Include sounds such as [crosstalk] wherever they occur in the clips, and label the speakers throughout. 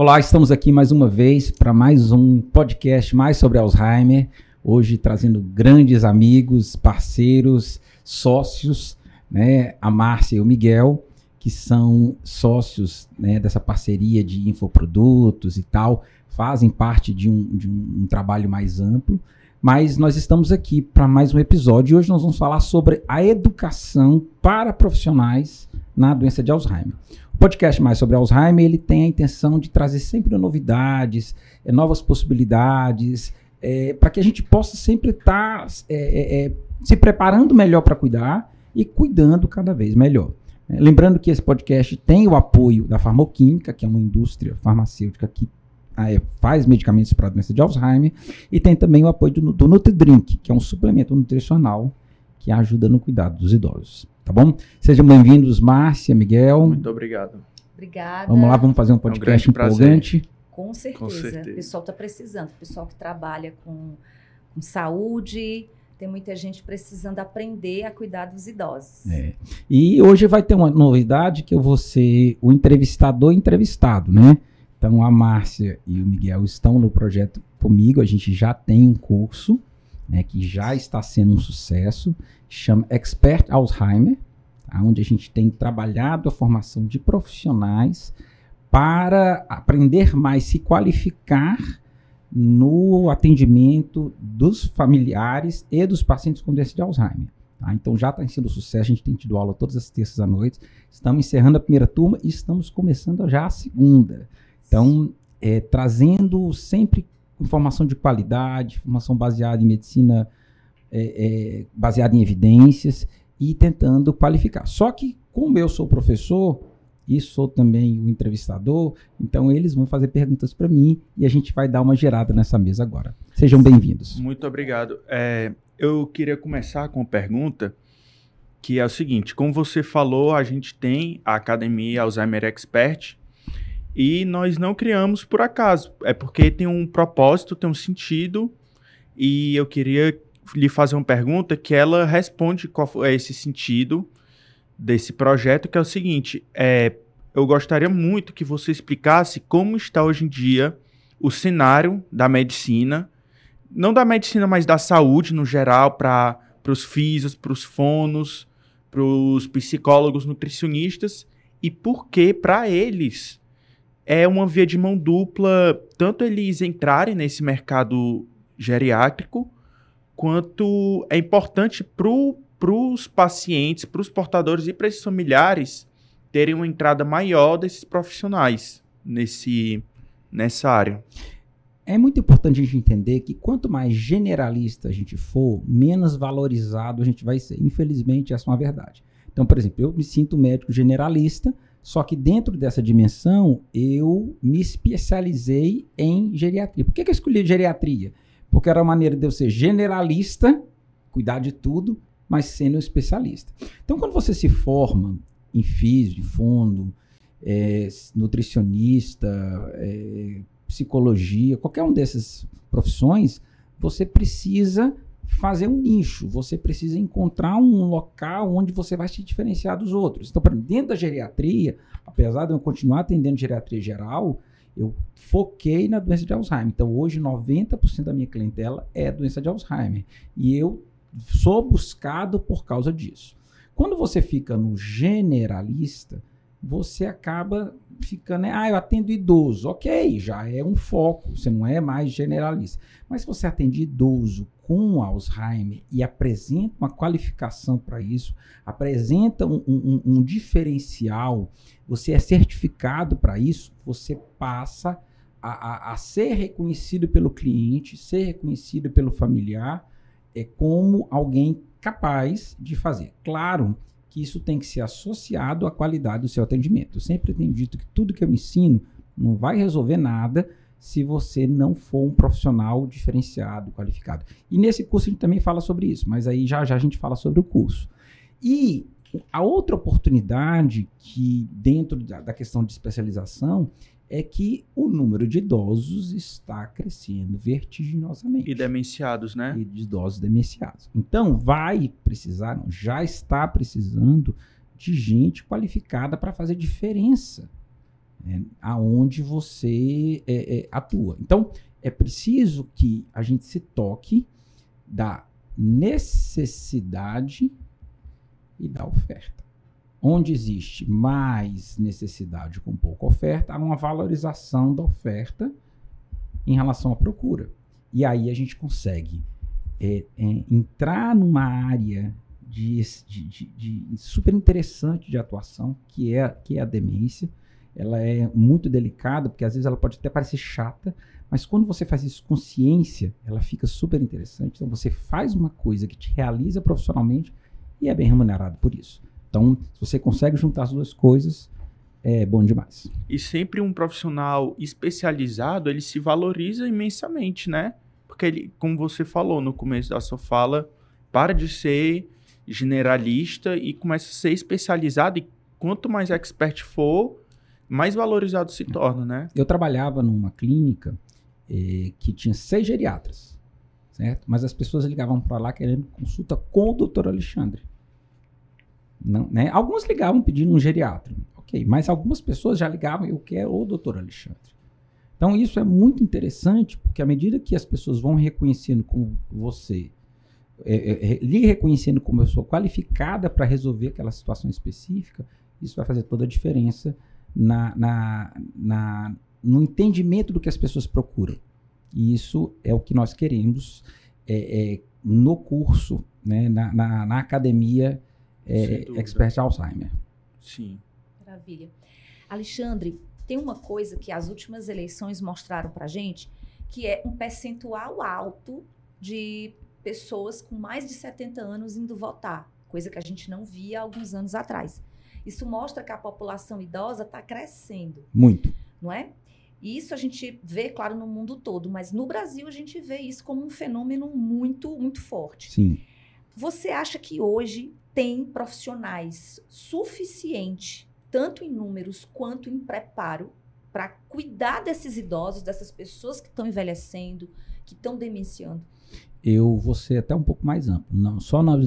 Speaker 1: Olá, estamos aqui mais uma vez para mais um podcast mais sobre Alzheimer. Hoje trazendo grandes amigos, parceiros, sócios, né? A Márcia e o Miguel, que são sócios né, dessa parceria de infoprodutos e tal, fazem parte de um, de um, um trabalho mais amplo. Mas nós estamos aqui para mais um episódio e hoje nós vamos falar sobre a educação para profissionais na doença de Alzheimer. Podcast mais sobre Alzheimer ele tem a intenção de trazer sempre novidades, é, novas possibilidades, é, para que a gente possa sempre estar tá, é, se preparando melhor para cuidar e cuidando cada vez melhor. É, lembrando que esse podcast tem o apoio da Farmoquímica, que é uma indústria farmacêutica que ah, é, faz medicamentos para a doença de Alzheimer, e tem também o apoio do, do NutriDrink, que é um suplemento nutricional que ajuda no cuidado dos idosos. Tá bom? Sejam bem-vindos, Márcia, Miguel.
Speaker 2: Muito obrigado.
Speaker 3: Obrigada.
Speaker 1: Vamos lá, vamos fazer um podcast é um empolgante.
Speaker 3: Com certeza. Com certeza. O pessoal está precisando. O pessoal que trabalha com, com saúde, tem muita gente precisando aprender a cuidar dos idosos.
Speaker 1: É. E hoje vai ter uma novidade que eu vou ser o entrevistador entrevistado, né? Então a Márcia e o Miguel estão no projeto comigo, a gente já tem um curso, né, que já está sendo um sucesso, chama Expert Alzheimer, tá, onde a gente tem trabalhado a formação de profissionais para aprender mais, se qualificar no atendimento dos familiares e dos pacientes com doença de Alzheimer. Tá? Então já está sendo sucesso, a gente tem tido aula todas as terças à noite, estamos encerrando a primeira turma e estamos começando já a segunda. Então, é, trazendo sempre informação de qualidade, informação baseada em medicina, é, é, baseada em evidências e tentando qualificar. Só que, como eu sou professor e sou também o entrevistador, então eles vão fazer perguntas para mim e a gente vai dar uma gerada nessa mesa agora. Sejam bem-vindos.
Speaker 2: Muito obrigado. É, eu queria começar com uma pergunta que é o seguinte: como você falou, a gente tem a Academia Alzheimer Expert e nós não criamos por acaso. É porque tem um propósito, tem um sentido. E eu queria lhe fazer uma pergunta que ela responde qual é esse sentido desse projeto, que é o seguinte: é, eu gostaria muito que você explicasse como está hoje em dia o cenário da medicina, não da medicina, mas da saúde no geral, para os físicos, para os fonos, para os psicólogos, nutricionistas, e por que para eles é uma via de mão dupla, tanto eles entrarem nesse mercado geriátrico, quanto é importante para os pacientes, para os portadores e para esses familiares terem uma entrada maior desses profissionais nesse, nessa área.
Speaker 1: É muito importante a gente entender que quanto mais generalista a gente for, menos valorizado a gente vai ser. Infelizmente, essa é uma verdade. Então, por exemplo, eu me sinto médico generalista, só que dentro dessa dimensão, eu me especializei em geriatria. Por que, que eu escolhi geriatria? Porque era uma maneira de eu ser generalista, cuidar de tudo, mas sendo especialista. Então, quando você se forma em físico, fono, é, nutricionista, é, psicologia, qualquer um dessas profissões, você precisa fazer um nicho, você precisa encontrar um local onde você vai se diferenciar dos outros. Então, dentro da geriatria, apesar de eu continuar atendendo geriatria geral, eu foquei na doença de Alzheimer. Então, hoje, 90% da minha clientela é doença de Alzheimer. E eu sou buscado por causa disso. Quando você fica no generalista, você acaba ficando, né? ah, eu atendo idoso, ok, já é um foco, você não é mais generalista. Mas se você atende idoso com Alzheimer e apresenta uma qualificação para isso, apresenta um, um, um, diferencial, você é certificado para isso, você passa a, a, a, ser reconhecido pelo cliente, ser reconhecido pelo familiar, é como alguém capaz de fazer. Claro que isso tem que ser associado à qualidade do seu atendimento. Eu sempre tenho dito que tudo que eu ensino não vai resolver nada se você não for um profissional diferenciado, qualificado. E nesse curso a gente também fala sobre isso, mas aí já já a gente fala sobre o curso. E a outra oportunidade que dentro da, da questão de especialização é que o número de idosos está crescendo vertiginosamente.
Speaker 2: E demenciados, né?
Speaker 1: E de idosos demenciados. Então, vai precisar, não, já está precisando de gente qualificada para fazer diferença é, aonde você é, é, atua. Então, é preciso que a gente se toque da necessidade e da oferta. Onde existe mais necessidade com pouca oferta, há uma valorização da oferta em relação à procura. E aí a gente consegue é, é, entrar numa área de, de, de, super interessante de atuação, que é, que é a demência. Ela é muito delicada, porque às vezes ela pode até parecer chata, mas quando você faz isso com ciência, ela fica super interessante. Então você faz uma coisa que te realiza profissionalmente e é bem remunerado por isso. Então, se você consegue juntar as duas coisas, é bom demais.
Speaker 2: E sempre um profissional especializado, ele se valoriza imensamente, né? Porque ele, como você falou no começo da sua fala, para de ser generalista e começa a ser especializado. E quanto mais expert for, mais valorizado se torna, né?
Speaker 1: Eu trabalhava numa clínica eh, que tinha seis geriatras, certo? Mas as pessoas ligavam para lá querendo consulta com o doutor Alexandre. Não, né? Alguns ligavam pedindo um geriatra, ok, mas algumas pessoas já ligavam eu quero o doutor Alexandre. Então isso é muito interessante, porque à medida que as pessoas vão reconhecendo como você, é, é, é lhe reconhecendo como eu sou qualificada para resolver aquela situação específica, isso vai fazer toda a diferença na, na, na, no entendimento do que as pessoas procuram. E isso é o que nós queremos é, é, no curso, né, na, na academia é, Expert Alzheimer.
Speaker 2: Sim.
Speaker 3: Maravilha. Alexandre, tem uma coisa que as últimas eleições mostraram para gente, que é um percentual alto de pessoas com mais de 70 anos indo votar, coisa que a gente não via há alguns anos atrás. Isso mostra que a população idosa está crescendo.
Speaker 1: Muito.
Speaker 3: Não é? E isso a gente vê, claro, no mundo todo, mas no Brasil a gente vê isso como um fenômeno muito, muito forte.
Speaker 1: Sim.
Speaker 3: Você acha que hoje tem profissionais suficiente, tanto em números quanto em preparo, para cuidar desses idosos, dessas pessoas que estão envelhecendo, que estão demenciando?
Speaker 1: Eu vou ser até um pouco mais amplo. Não, só nós,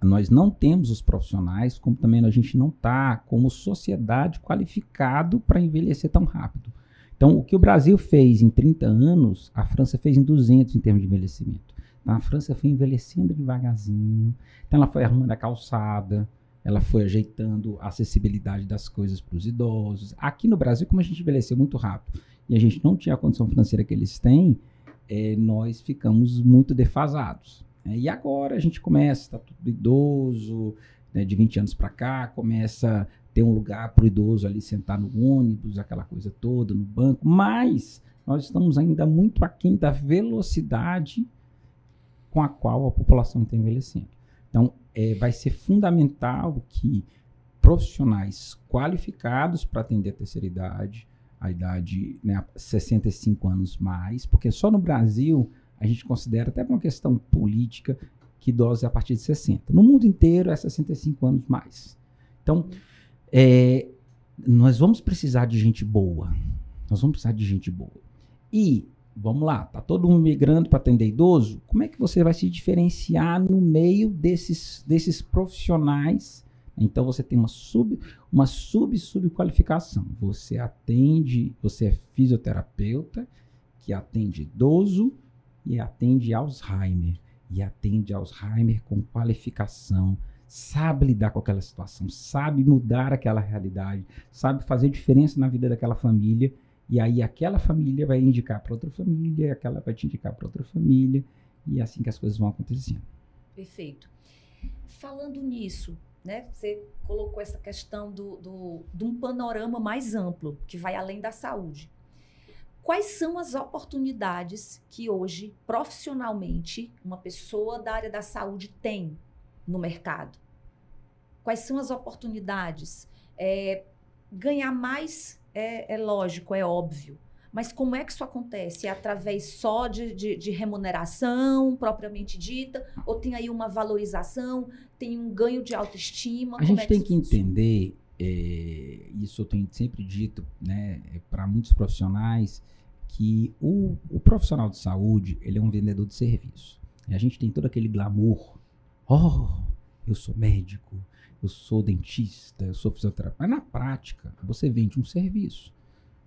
Speaker 1: nós, não temos os profissionais, como também a gente não está, como sociedade, qualificado para envelhecer tão rápido. Então, o que o Brasil fez em 30 anos, a França fez em 200 em termos de envelhecimento. Então, a França foi envelhecendo devagarzinho. Então, ela foi arrumando a calçada, ela foi ajeitando a acessibilidade das coisas para os idosos. Aqui no Brasil, como a gente envelheceu muito rápido e a gente não tinha a condição financeira que eles têm, é, nós ficamos muito defasados. Né? E agora a gente começa, está tudo idoso, né, de 20 anos para cá, começa ter um lugar para o idoso ali sentar no ônibus, aquela coisa toda, no banco, mas nós estamos ainda muito aquém da velocidade com a qual a população está envelhecendo. Então, é, vai ser fundamental que profissionais qualificados para atender a terceira idade, a idade né, 65 anos mais, porque só no Brasil a gente considera, até por uma questão política, que idosos é a partir de 60. No mundo inteiro é 65 anos mais. Então, é, nós vamos precisar de gente boa. Nós vamos precisar de gente boa. E, vamos lá, tá todo mundo migrando para atender idoso? Como é que você vai se diferenciar no meio desses, desses profissionais? Então você tem uma sub uma sub subqualificação. Você atende, você é fisioterapeuta que atende idoso e atende Alzheimer e atende Alzheimer com qualificação sabe lidar com aquela situação, sabe mudar aquela realidade, sabe fazer diferença na vida daquela família, e aí aquela família vai indicar para outra família, aquela vai te indicar para outra família, e é assim que as coisas vão acontecendo.
Speaker 3: Perfeito. Falando nisso, né, você colocou essa questão do, do, de um panorama mais amplo, que vai além da saúde. Quais são as oportunidades que hoje, profissionalmente, uma pessoa da área da saúde tem no mercado? Quais são as oportunidades? É, ganhar mais é, é, lógico, é óbvio. Mas como é que isso acontece? É através só de, de, de, remuneração propriamente dita? Ou tem aí uma valorização? Tem um ganho de autoestima?
Speaker 1: A gente é tem que, que entender, é, isso eu tenho sempre dito né, para muitos profissionais, que o, o, profissional de saúde ele é um vendedor de serviço. E a gente tem todo aquele glamour Oh, eu sou médico, eu sou dentista, eu sou fisioterapeuta. Mas na prática, você vende um serviço.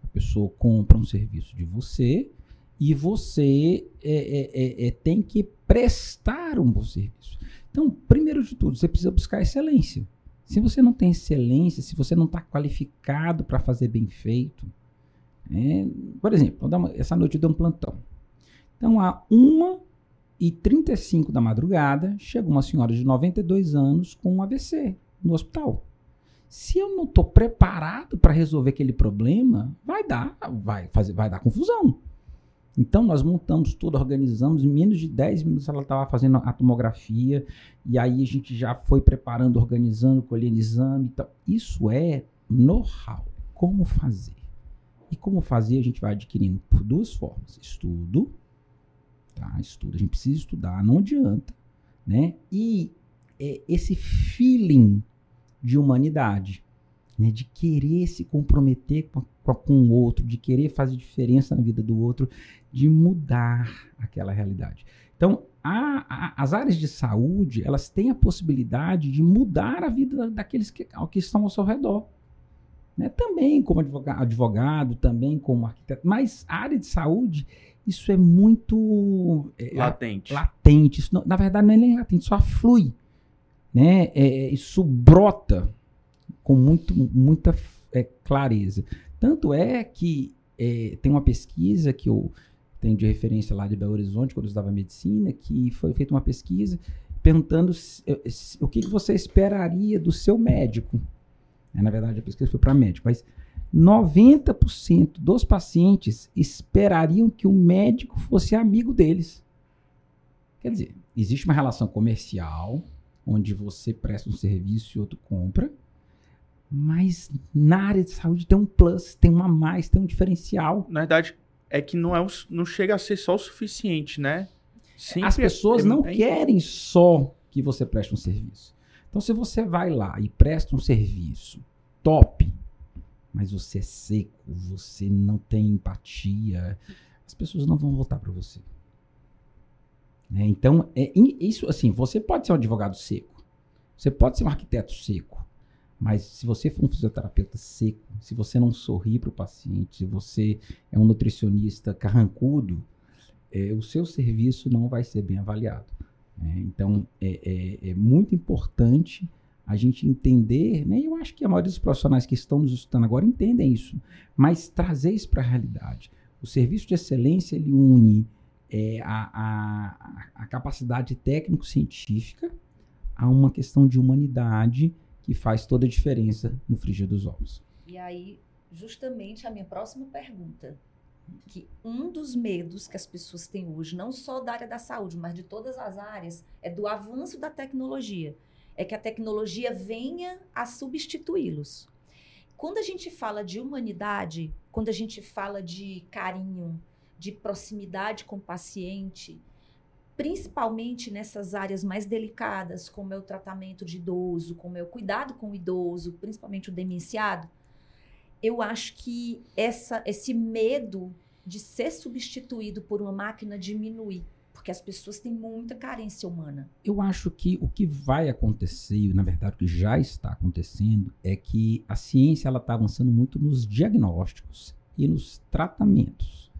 Speaker 1: A pessoa compra um serviço de você e você é, é, é, é tem que prestar um bom serviço. Então, primeiro de tudo, você precisa buscar excelência. Se você não tem excelência, se você não está qualificado para fazer bem feito, é, por exemplo, uma, essa noite eu dei um plantão. Então, a 1h35 da madrugada, chegou uma senhora de 92 anos com um AVC no hospital. Se eu não estou preparado para resolver aquele problema, vai dar, vai fazer, vai dar confusão. Então nós montamos tudo, organizamos, em menos de 10 minutos ela estava fazendo a tomografia, e aí a gente já foi preparando, organizando, colhendo exame. Isso é know-how, como fazer. E como fazer a gente vai adquirindo por duas formas: estudo, tá? Estudo, a gente precisa estudar, não adianta, né? E é, esse feeling de humanidade né, de querer se comprometer com, com, com o outro, de querer fazer diferença na vida do outro, de mudar aquela realidade. Então, a, a, as áreas de saúde, elas têm a possibilidade de mudar a vida daqueles que, que estão ao seu redor. Né? Também como advogado, advogado, também como arquiteto, mas a área de saúde, isso é muito...
Speaker 2: É, latente.
Speaker 1: latente. Isso não, na verdade, não é nem latente, só flui. Né? É, isso brota com muito, muita é, clareza. Tanto é que é, tem uma pesquisa que eu tenho de referência lá de Belo Horizonte, quando eu estudava medicina, que foi feita uma pesquisa perguntando se, se, o que, que você esperaria do seu médico. É, na verdade, a pesquisa foi para médico, mas 90% dos pacientes esperariam que o médico fosse amigo deles. Quer dizer, existe uma relação comercial, onde você presta um serviço e outro compra, mas na área de saúde tem um plus, tem um a mais, tem um diferencial.
Speaker 2: Na verdade, é que não, é não chega a ser só o suficiente, né?
Speaker 1: Sempre As pessoas é, não é, querem só que você preste um serviço. Então, se você vai lá e presta um serviço top, mas você é seco, você não tem empatia, as pessoas não vão voltar para você. Né? Então, é, isso assim, você pode ser um advogado seco, você pode ser um arquiteto seco, mas se você for um fisioterapeuta seco, se você não sorrir para o paciente, se você é um nutricionista carrancudo, é, o seu serviço não vai ser bem avaliado. Né? Então, é, é, é, muito importante a gente entender, né? eu acho que a maioria dos profissionais que estão nos estudando agora entendem isso, mas trazer isso para a realidade. O serviço de excelência, ele une é, a, a, a capacidade técnico-científica a uma questão de humanidade que faz toda a diferença no frigir dos ovos.
Speaker 3: E aí, justamente a minha próxima pergunta, que um dos medos que as pessoas têm hoje, não só da área da saúde, mas de todas as áreas, é do avanço da tecnologia. É que a tecnologia venha a substituí-los. Quando a gente fala de humanidade, quando a gente fala de carinho, de proximidade com o paciente, principalmente nessas áreas mais delicadas, como é o tratamento de idoso, como é o cuidado com o idoso, principalmente o demenciado, eu acho que essa, esse medo de ser substituído por uma máquina diminui, porque as pessoas têm muita carência humana.
Speaker 1: Eu acho que o que vai acontecer, na verdade, o que já está acontecendo, é que a ciência está avançando muito nos diagnósticos e nos tratamentos.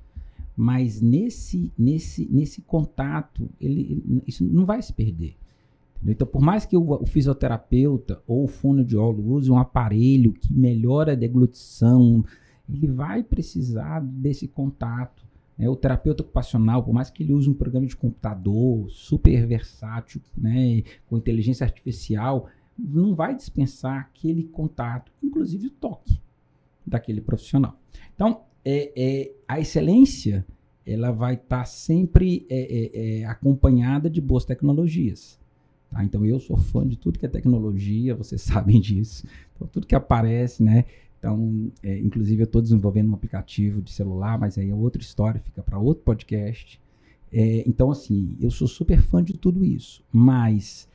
Speaker 1: Mas nesse, nesse, nesse contato, ele, isso não vai se perder. Então, por mais que o, o, fisioterapeuta ou o fonoaudiólogo use um aparelho que melhora a deglutição, ele vai precisar desse contato. Né? O terapeuta ocupacional, por mais que ele use um programa de computador super versátil, né, com inteligência artificial, não vai dispensar aquele contato, inclusive o toque daquele profissional. Então, é, é, a excelência ela vai estar tá sempre é, é, é, acompanhada de boas tecnologias. Tá? Então eu sou fã de tudo que é tecnologia, vocês [laughs] sabem disso. Então, tudo que aparece, né? Então, é, inclusive eu estou desenvolvendo um aplicativo de celular, mas aí é outra história, fica para outro podcast. É, então, assim, eu sou super fã de tudo isso, mas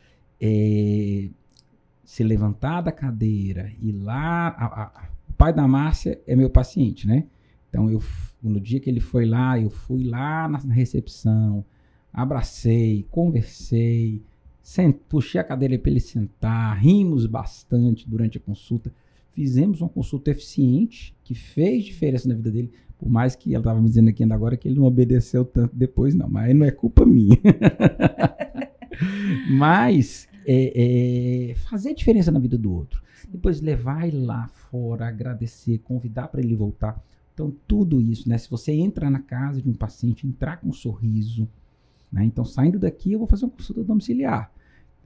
Speaker 1: se levantar da cadeira e lá, a, a, o pai da Márcia é meu paciente, né? Então, eu, no dia que ele foi lá, eu fui lá na recepção, abracei, conversei, sent, puxei a cadeira para ele sentar, rimos bastante durante a consulta. Fizemos uma consulta eficiente, que fez diferença na vida dele, por mais que ela estava me dizendo aqui ainda agora que ele não obedeceu tanto depois, não, mas não é culpa minha. [laughs] mas é, é, fazer diferença na vida do outro. Depois levar ele lá fora, agradecer, convidar para ele voltar. Então, tudo isso, né? Se você entra na casa de um paciente, entrar com um sorriso, né? Então, saindo daqui, eu vou fazer uma consulta domiciliar.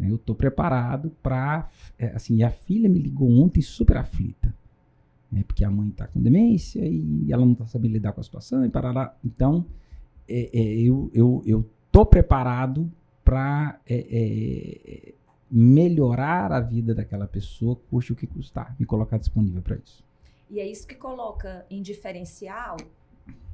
Speaker 1: Eu estou preparado para. É, assim, a filha me ligou ontem super aflita. Né? Porque a mãe está com demência e ela não está sabendo lidar com a situação e parará. Então, é, é, eu estou eu, eu preparado para é, é, melhorar a vida daquela pessoa, custe o que custar, me colocar disponível para isso.
Speaker 3: E é isso que coloca em diferencial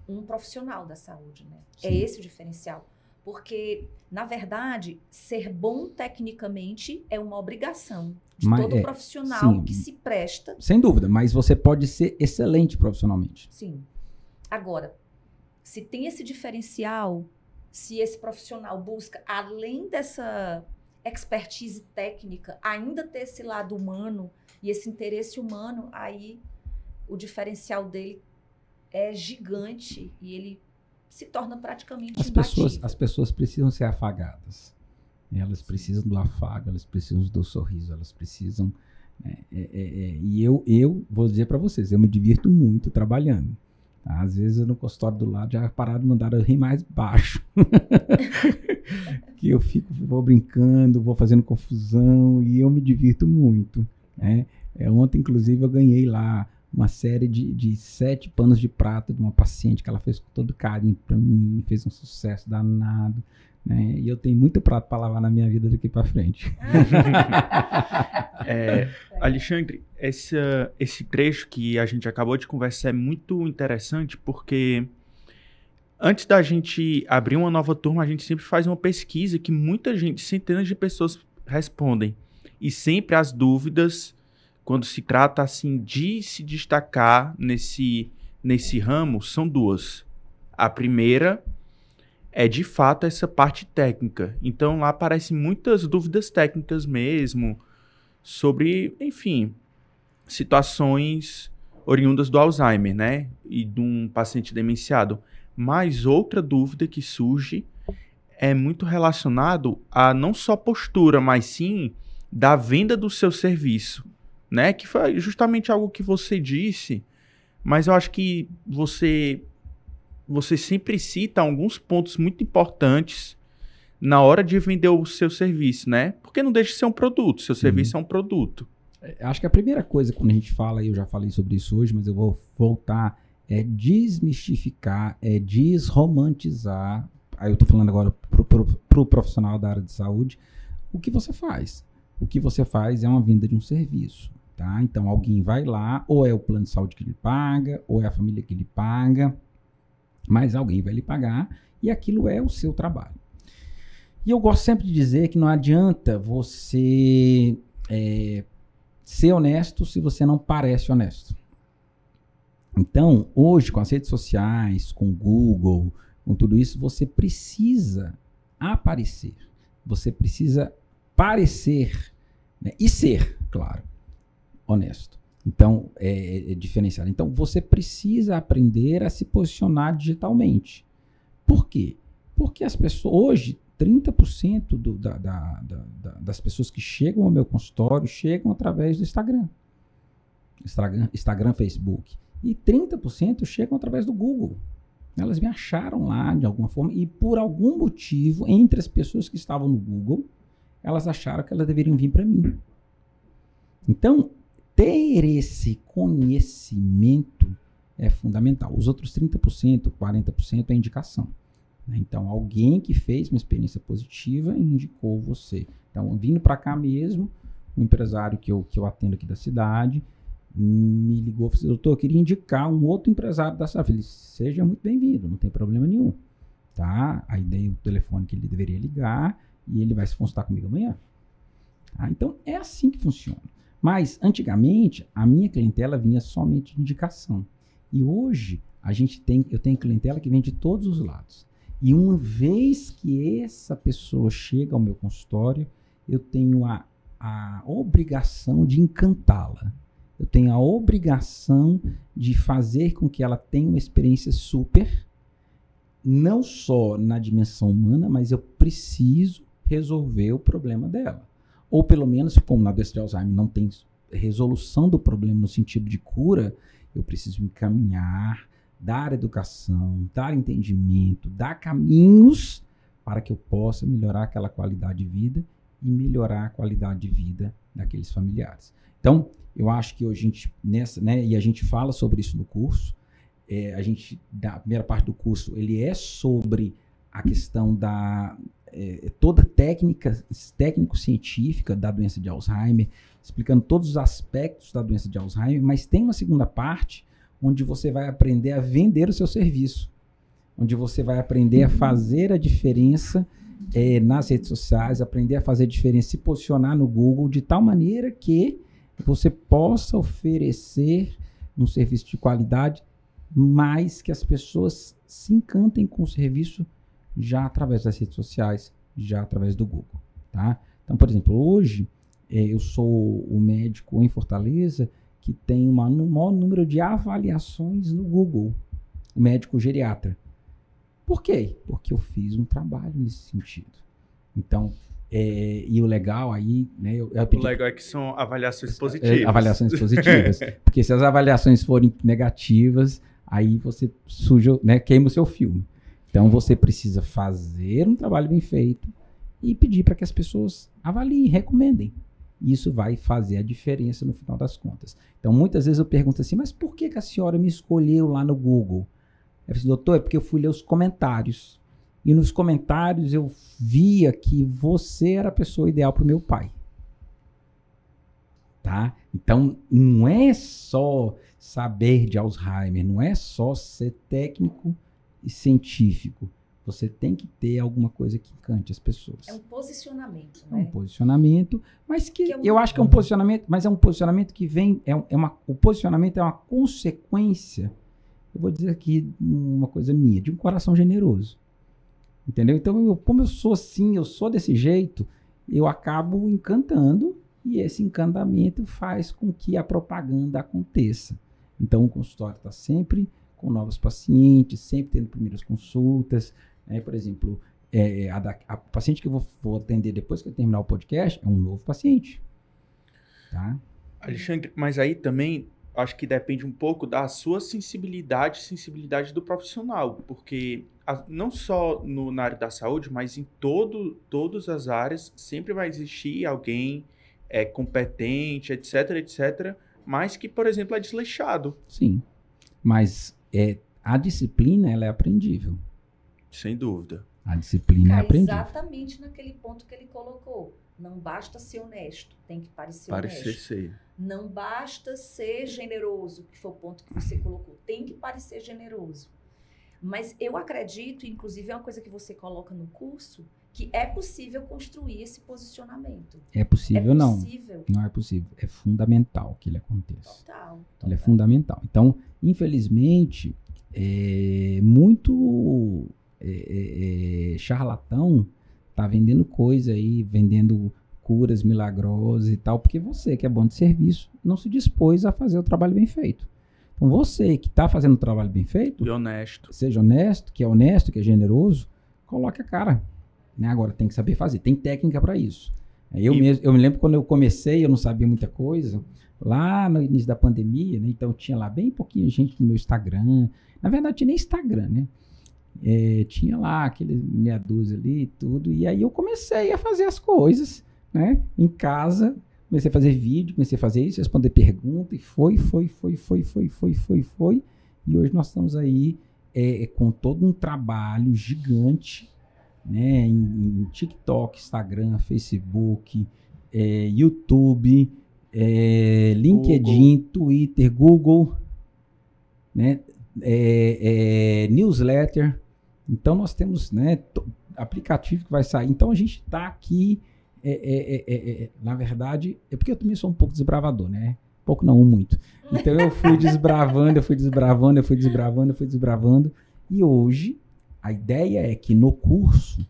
Speaker 3: um profissional da saúde, né? Sim. É esse o diferencial. Porque, na verdade, ser bom tecnicamente é uma obrigação de mas, todo é, profissional sim, que se presta.
Speaker 1: Sem dúvida, mas você pode ser excelente profissionalmente.
Speaker 3: Sim. Agora, se tem esse diferencial, se esse profissional busca, além dessa expertise técnica, ainda ter esse lado humano e esse interesse humano, aí o diferencial dele é gigante e ele se torna praticamente
Speaker 1: as pessoas As pessoas precisam ser afagadas. Elas precisam do afago, elas precisam do sorriso, elas precisam. É, é, é, é e eu, eu vou dizer para vocês, eu me divirto muito trabalhando. Tá? Às vezes no consultório do lado já pararam de mandar eu rir mais baixo. [laughs] que eu fico, vou brincando, vou fazendo confusão e eu me divirto muito. Né? É, ontem, inclusive, eu ganhei lá uma série de, de sete panos de prata de uma paciente que ela fez com todo carinho para mim, fez um sucesso danado. Né? E eu tenho muito prato para lavar na minha vida daqui para frente. [laughs]
Speaker 2: é, Alexandre, essa, esse trecho que a gente acabou de conversar é muito interessante porque antes da gente abrir uma nova turma, a gente sempre faz uma pesquisa que muita gente, centenas de pessoas respondem. E sempre as dúvidas quando se trata assim de se destacar nesse nesse ramo são duas. A primeira é de fato essa parte técnica. Então lá aparecem muitas dúvidas técnicas mesmo sobre, enfim, situações oriundas do Alzheimer, né? E de um paciente demenciado. Mas outra dúvida que surge é muito relacionado a não só postura, mas sim da venda do seu serviço né? Que foi justamente algo que você disse, mas eu acho que você você sempre cita alguns pontos muito importantes na hora de vender o seu serviço, né? Porque não deixa de ser um produto, seu serviço uhum. é um produto.
Speaker 1: É, acho que a primeira coisa quando a gente fala, e eu já falei sobre isso hoje, mas eu vou voltar, é desmistificar, é desromantizar. Aí eu tô falando agora pro, pro, pro profissional da área de saúde, o que você faz. O que você faz é uma venda de um serviço. Tá? Então alguém vai lá, ou é o plano de saúde que lhe paga, ou é a família que lhe paga, mas alguém vai lhe pagar e aquilo é o seu trabalho. E eu gosto sempre de dizer que não adianta você é, ser honesto se você não parece honesto. Então, hoje, com as redes sociais, com o Google, com tudo isso, você precisa aparecer. Você precisa parecer né? e ser, claro honesto. Então, é, é, diferenciado. Então, você precisa aprender a se posicionar digitalmente. Por quê? Porque as pessoas, hoje, 30% do, da, da, da, das pessoas que chegam ao meu consultório chegam através do Instagram. Instagram, Instagram Facebook. E 30% chegam através do Google. Elas me acharam lá de alguma forma e por algum motivo, entre as pessoas que estavam no Google, elas acharam que elas deveriam vir para mim. Então, ter esse conhecimento é fundamental. Os outros 30%, 40% é indicação. Né? Então, alguém que fez uma experiência positiva indicou você. Então, vindo para cá mesmo, um empresário que eu, que eu atendo aqui da cidade me ligou e falou: assim, Doutor, eu queria indicar um outro empresário da cidade. Seja muito bem-vindo, não tem problema nenhum. Tá? Aí dei o telefone que ele deveria ligar e ele vai se consultar comigo amanhã. Tá? Então, é assim que funciona. Mas antigamente a minha clientela vinha somente de indicação. E hoje a gente tem, eu tenho clientela que vem de todos os lados. E uma vez que essa pessoa chega ao meu consultório, eu tenho a, a obrigação de encantá-la. eu tenho a obrigação de fazer com que ela tenha uma experiência super, não só na dimensão humana, mas eu preciso resolver o problema dela. Ou pelo menos, como na doença de Alzheimer não tem resolução do problema no sentido de cura, eu preciso encaminhar, dar educação, dar entendimento, dar caminhos para que eu possa melhorar aquela qualidade de vida e melhorar a qualidade de vida daqueles familiares. Então, eu acho que hoje a gente, nessa, né, e a gente fala sobre isso no curso, é, a gente, da primeira parte do curso, ele é sobre a questão da é, toda técnica técnico-científica da doença de Alzheimer, explicando todos os aspectos da doença de Alzheimer, mas tem uma segunda parte onde você vai aprender a vender o seu serviço, onde você vai aprender a fazer a diferença é, nas redes sociais, aprender a fazer a diferença, se posicionar no Google de tal maneira que você possa oferecer um serviço de qualidade, mas que as pessoas se encantem com o serviço já através das redes sociais, já através do Google, tá? Então, por exemplo, hoje é, eu sou o médico em Fortaleza que tem uma, um maior número de avaliações no Google, o médico geriatra. Por quê? Porque eu fiz um trabalho nesse sentido. Então, é, e o legal aí, né? Eu, eu
Speaker 2: pedi, o legal é que são avaliações é, positivas.
Speaker 1: É, avaliações [laughs] positivas. porque se as avaliações forem negativas, aí você suja, né, queima o seu filme. Então você precisa fazer um trabalho bem feito e pedir para que as pessoas avaliem, recomendem. Isso vai fazer a diferença no final das contas. Então muitas vezes eu pergunto assim, mas por que, que a senhora me escolheu lá no Google? Eu disse, doutor, é porque eu fui ler os comentários. E nos comentários eu via que você era a pessoa ideal para o meu pai. Tá? Então, não é só saber de Alzheimer, não é só ser técnico e científico. Você tem que ter alguma coisa que encante as pessoas.
Speaker 3: É um posicionamento,
Speaker 1: né? É um posicionamento, mas que, que é um... eu acho que é um posicionamento, mas é um posicionamento que vem, é, é uma, o posicionamento é uma consequência eu vou dizer aqui uma coisa minha, de um coração generoso. Entendeu? Então, eu, como eu sou assim, eu sou desse jeito, eu acabo encantando e esse encantamento faz com que a propaganda aconteça. Então, o consultório está sempre com novos pacientes, sempre tendo primeiras consultas. Né? Por exemplo, é, a, da, a, paciente que eu vou, vou, atender depois que eu terminar o podcast é um novo paciente. Tá?
Speaker 2: Alexandre, mas aí também acho que depende um pouco da sua sensibilidade, sensibilidade do profissional, porque a, não só no, na área da saúde, mas em todo, todas as áreas sempre vai existir alguém é, competente, etc, etc, mas que, por exemplo, é desleixado.
Speaker 1: Sim, mas é, a disciplina ela é aprendível.
Speaker 2: Sem dúvida.
Speaker 1: A disciplina é aprendível.
Speaker 3: Exatamente naquele ponto que ele colocou. Não basta ser honesto, tem que parecer,
Speaker 2: parecer
Speaker 3: honesto.
Speaker 2: Ser.
Speaker 3: Não basta ser generoso, que foi o ponto que você colocou. Tem que parecer generoso. Mas eu acredito, inclusive é uma coisa que você coloca no curso, que é possível construir esse posicionamento.
Speaker 1: É possível, é não. Possível. Não é possível. É fundamental que ele aconteça.
Speaker 3: Total. total.
Speaker 1: Ele é fundamental. Então, infelizmente, é muito é, é, é charlatão tá vendendo coisa aí, vendendo curas milagrosas e tal, porque você que é bom de serviço não se dispôs a fazer o trabalho bem feito. Então você que está fazendo o trabalho bem feito,
Speaker 2: e honesto,
Speaker 1: seja honesto, que é honesto, que é generoso, coloque a cara. Né? Agora tem que saber fazer, tem técnica para isso. Eu, e... mesmo, eu me lembro quando eu comecei, eu não sabia muita coisa, lá no início da pandemia, né? então tinha lá bem pouquinho gente no meu Instagram. Na verdade, tinha nem Instagram, né? É, tinha lá aquele meia dúzia ali e tudo. E aí eu comecei a fazer as coisas, né? Em casa, comecei a fazer vídeo, comecei a fazer isso, responder pergunta, e foi, foi, foi, foi, foi, foi, foi, foi. E hoje nós estamos aí é, com todo um trabalho gigante, né? Em, em TikTok, Instagram, Facebook, é, YouTube, é, LinkedIn, Google. Twitter, Google, né? É, é, newsletter, então nós temos né, aplicativo que vai sair. Então a gente está aqui, é é, é, na verdade, é porque eu também sou um pouco desbravador, né? Pouco não, muito. Então eu fui desbravando, eu fui desbravando, eu fui desbravando, eu fui desbravando. E hoje a ideia é que no curso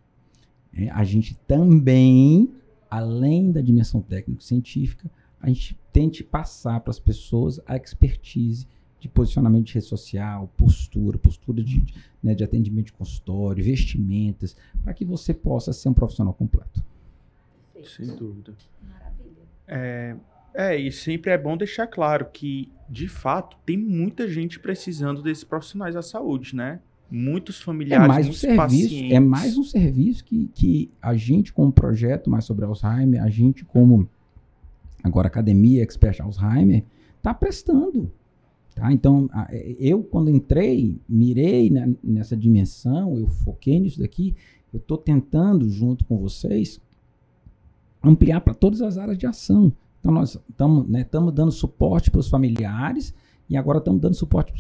Speaker 1: a gente também, além da dimensão técnico-científica, a gente tente passar para as pessoas a expertise de posicionamento de rede social, postura, postura de, né, de atendimento de consultório, vestimentas, para que você possa ser um profissional completo.
Speaker 2: Sem dúvida.
Speaker 3: Maravilha.
Speaker 2: É, é, e sempre é bom deixar claro que, de fato, tem muita gente precisando desses profissionais da saúde, né? Muitos familiares,
Speaker 1: é mais um serviço,
Speaker 2: pacientes.
Speaker 1: É mais um serviço que, que a gente, como projeto mais sobre Alzheimer, a gente, como agora academia expert Alzheimer, está prestando. Tá? Então, a, eu, quando entrei, mirei nessa dimensão, eu foquei nisso daqui, eu estou tentando, junto com vocês, ampliar para todas as áreas de ação. Então, nós estamos né, dando suporte para os familiares e agora estamos dando suporte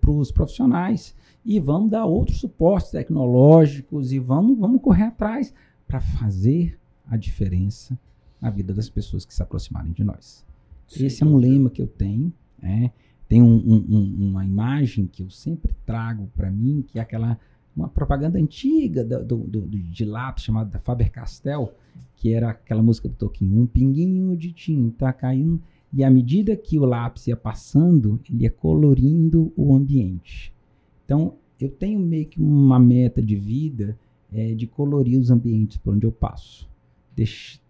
Speaker 1: para os profissionais. E vamos dar outros suportes tecnológicos e vamos, vamos correr atrás para fazer a diferença na vida das pessoas que se aproximarem de nós. Sim, Esse é um lema que eu tenho. Né? Tem um, um, uma imagem que eu sempre trago para mim, que é aquela uma propaganda antiga do, do, do, de lápis chamada Faber-Castell, que era aquela música do Toquinho, um pinguinho de tinta caindo, e à medida que o lápis ia passando, ele ia colorindo o ambiente. Então, eu tenho meio que uma meta de vida é, de colorir os ambientes por onde eu passo. Deixe,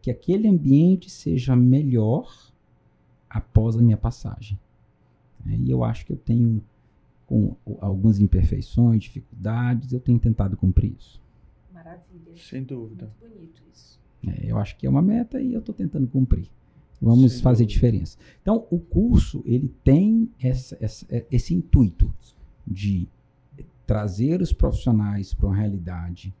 Speaker 1: que aquele ambiente seja melhor após a minha passagem. É, e eu acho que eu tenho com algumas imperfeições, dificuldades, eu tenho tentado cumprir isso.
Speaker 3: Maravilha.
Speaker 2: Sem dúvida.
Speaker 3: Muito bonito isso.
Speaker 1: É, eu acho que é uma meta e eu estou tentando cumprir. Vamos Sem fazer dúvida. diferença. Então, o curso ele tem essa, essa, é, esse intuito de trazer os profissionais para uma realidade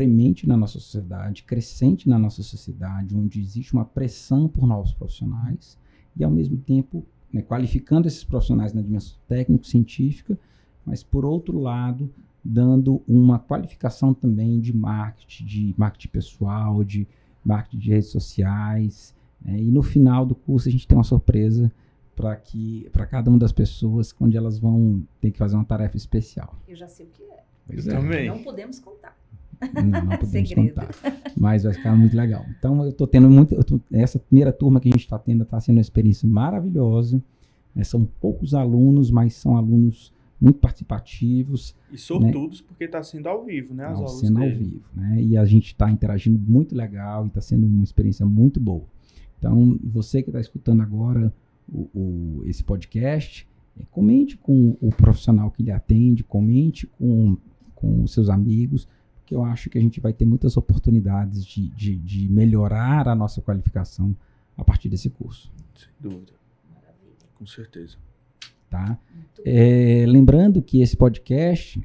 Speaker 1: premente na nossa sociedade, crescente na nossa sociedade, onde existe uma pressão por novos profissionais e, ao mesmo tempo, né, qualificando esses profissionais na dimensão técnico-científica, mas, por outro lado, dando uma qualificação também de marketing, de marketing pessoal, de marketing de redes sociais. Né, e no final do curso a gente tem uma surpresa para que para cada uma das pessoas, onde elas vão ter que fazer uma tarefa especial.
Speaker 3: Eu já sei o que é.
Speaker 1: Pois
Speaker 2: Eu também.
Speaker 3: Não podemos contar.
Speaker 1: Não, não podemos
Speaker 3: Segredo.
Speaker 1: contar. Mas vai ficar muito legal. Então, eu estou tendo muito. tô- essa primeira turma que a gente está tendo está sendo uma experiência maravilhosa. né? São poucos alunos, mas são alunos muito participativos,
Speaker 2: E sortudos porque está sendo ao vivo, né? As
Speaker 1: ao
Speaker 2: aulas
Speaker 1: sendo ao
Speaker 2: dele.
Speaker 1: vivo. Né? E a gente está interagindo muito legal e está sendo uma experiência muito boa. Então, você que está escutando agora o, o- esse podcast, eh, comente com o profissional que lhe atende, comente com, com os seus amigos, porque eu acho que a gente vai ter muitas oportunidades de, de, de melhorar a nossa qualificação a partir desse curso.
Speaker 2: Sem dúvida, com certeza.
Speaker 1: Tá? É, lembrando que esse podcast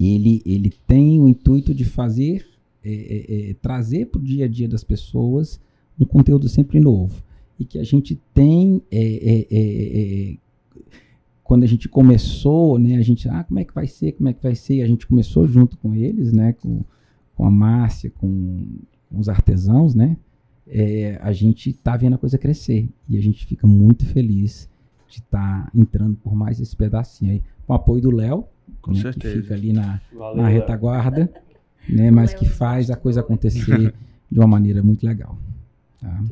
Speaker 1: ele, ele tem o intuito de fazer é, é, é, trazer para o dia a dia das pessoas um conteúdo sempre novo e que a gente tem é, é, quando a gente começou né a gente ah como é que vai ser como é que vai ser a gente começou junto com eles né com, com a Márcia com, com os artesãos né É, a gente está vendo a coisa crescer e a gente fica muito feliz de estar entrando por mais esse pedacinho aí. Com o apoio do Léo,
Speaker 2: Com
Speaker 1: né, que fica ali na,
Speaker 2: Valeu,
Speaker 1: na
Speaker 2: Léo.
Speaker 1: retaguarda, né, mas
Speaker 3: Léo
Speaker 1: que faz a coisa acontecer [laughs] de uma maneira muito legal. Tá?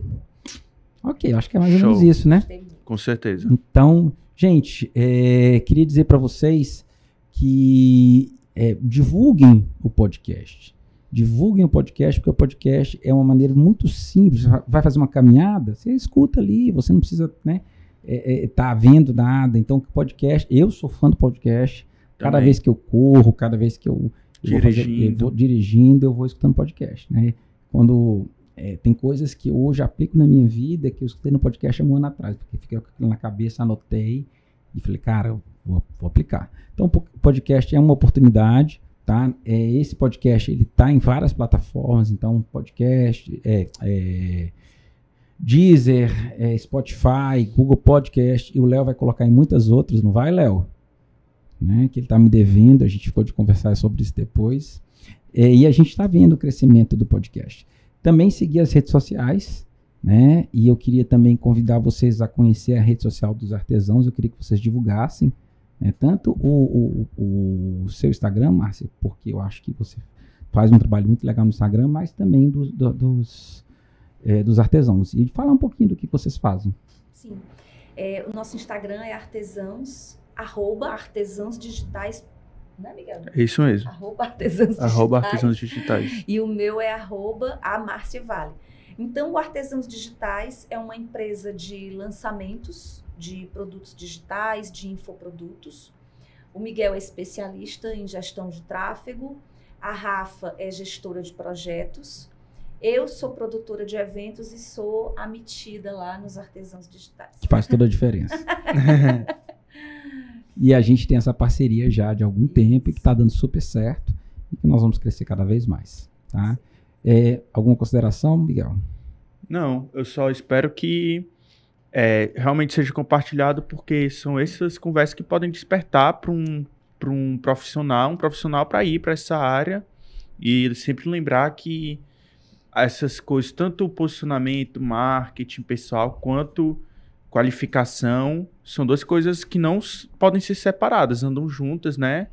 Speaker 1: Ok, acho que é mais ou
Speaker 2: Show.
Speaker 1: menos isso, né?
Speaker 2: Com certeza.
Speaker 1: Então, gente, é, queria dizer para vocês que é, divulguem o podcast. Divulguem o podcast, porque o podcast é uma maneira muito simples. Você vai fazer uma caminhada, você escuta ali, você não precisa né, é, é, tá vendo nada. Então, podcast, eu sou fã do podcast. Cada
Speaker 2: Também.
Speaker 1: vez que eu corro, cada vez que eu, eu vou fazer- eu
Speaker 2: Dirigindo.
Speaker 1: vou dirigindo, eu vou escutando podcast. Né? Quando é, tem coisas que hoje aplico na minha vida que eu escutei no podcast há um ano atrás, porque fiquei na cabeça, anotei e falei, cara, vou, vou aplicar. Então, o podcast é uma oportunidade, tá? É, esse podcast, ele tá em várias plataformas, então, podcast, é, é, Deezer, é, Spotify, Google Podcast, e o Léo vai colocar em muitas outras, não vai, Léo? Né? Que ele tá me devendo, a gente ficou de conversar sobre isso depois. É, e a gente está vendo o crescimento do podcast. Também seguir as redes sociais, né? E eu queria também convidar vocês a conhecer a rede social dos artesãos. Eu queria que vocês divulgassem, né? Tanto o, o, o seu Instagram, Márcia, porque eu acho que você faz um trabalho muito legal no Instagram, mas também do- do- dos, é, dos artesãos. E falar um pouquinho do que vocês fazem.
Speaker 3: Sim. É, o nosso Instagram é artesãos, arroba artesãos digitais. Né, Miguel?
Speaker 2: É isso mesmo.
Speaker 3: Arroba artesãos [laughs] digitais.
Speaker 2: Arroba artesãos digitais.
Speaker 3: E o meu é arroba a Márcia Vale. Então, o Artesãos Digitais é uma empresa de lançamentos de produtos digitais, de infoprodutos. O Miguel é especialista em gestão de tráfego. A Rafa é gestora de projetos. Eu sou produtora de eventos e sou a metida lá nos artesãos digitais.
Speaker 1: Que faz toda a diferença. [laughs] e a gente tem essa parceria já de algum tempo que está dando super certo e que nós vamos crescer cada vez mais. Tá? É, alguma consideração, Miguel?
Speaker 2: Não, eu só espero que é, realmente seja compartilhado, porque são essas conversas que podem despertar para um, um profissional, um profissional para ir para essa área e sempre lembrar que essas coisas, tanto o posicionamento, marketing pessoal, quanto qualificação, são duas coisas que não podem ser separadas, andam juntas, né?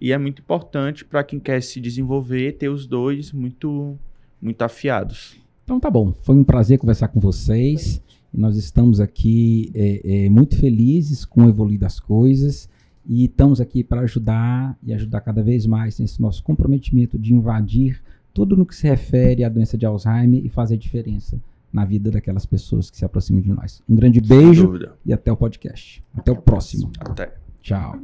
Speaker 2: E é muito importante para quem quer se desenvolver ter os dois muito, muito afiados.
Speaker 1: Então tá bom, foi um prazer conversar com vocês. Nós estamos aqui é, é, muito felizes com o evoluir das coisas e estamos aqui para ajudar e ajudar cada vez mais nesse nosso comprometimento de invadir tudo no que se refere à doença de Alzheimer e fazer diferença na vida daquelas pessoas que se aproximam de nós. Um grande beijo e até o podcast. Até, até o próximo.
Speaker 2: Até.
Speaker 1: Tchau.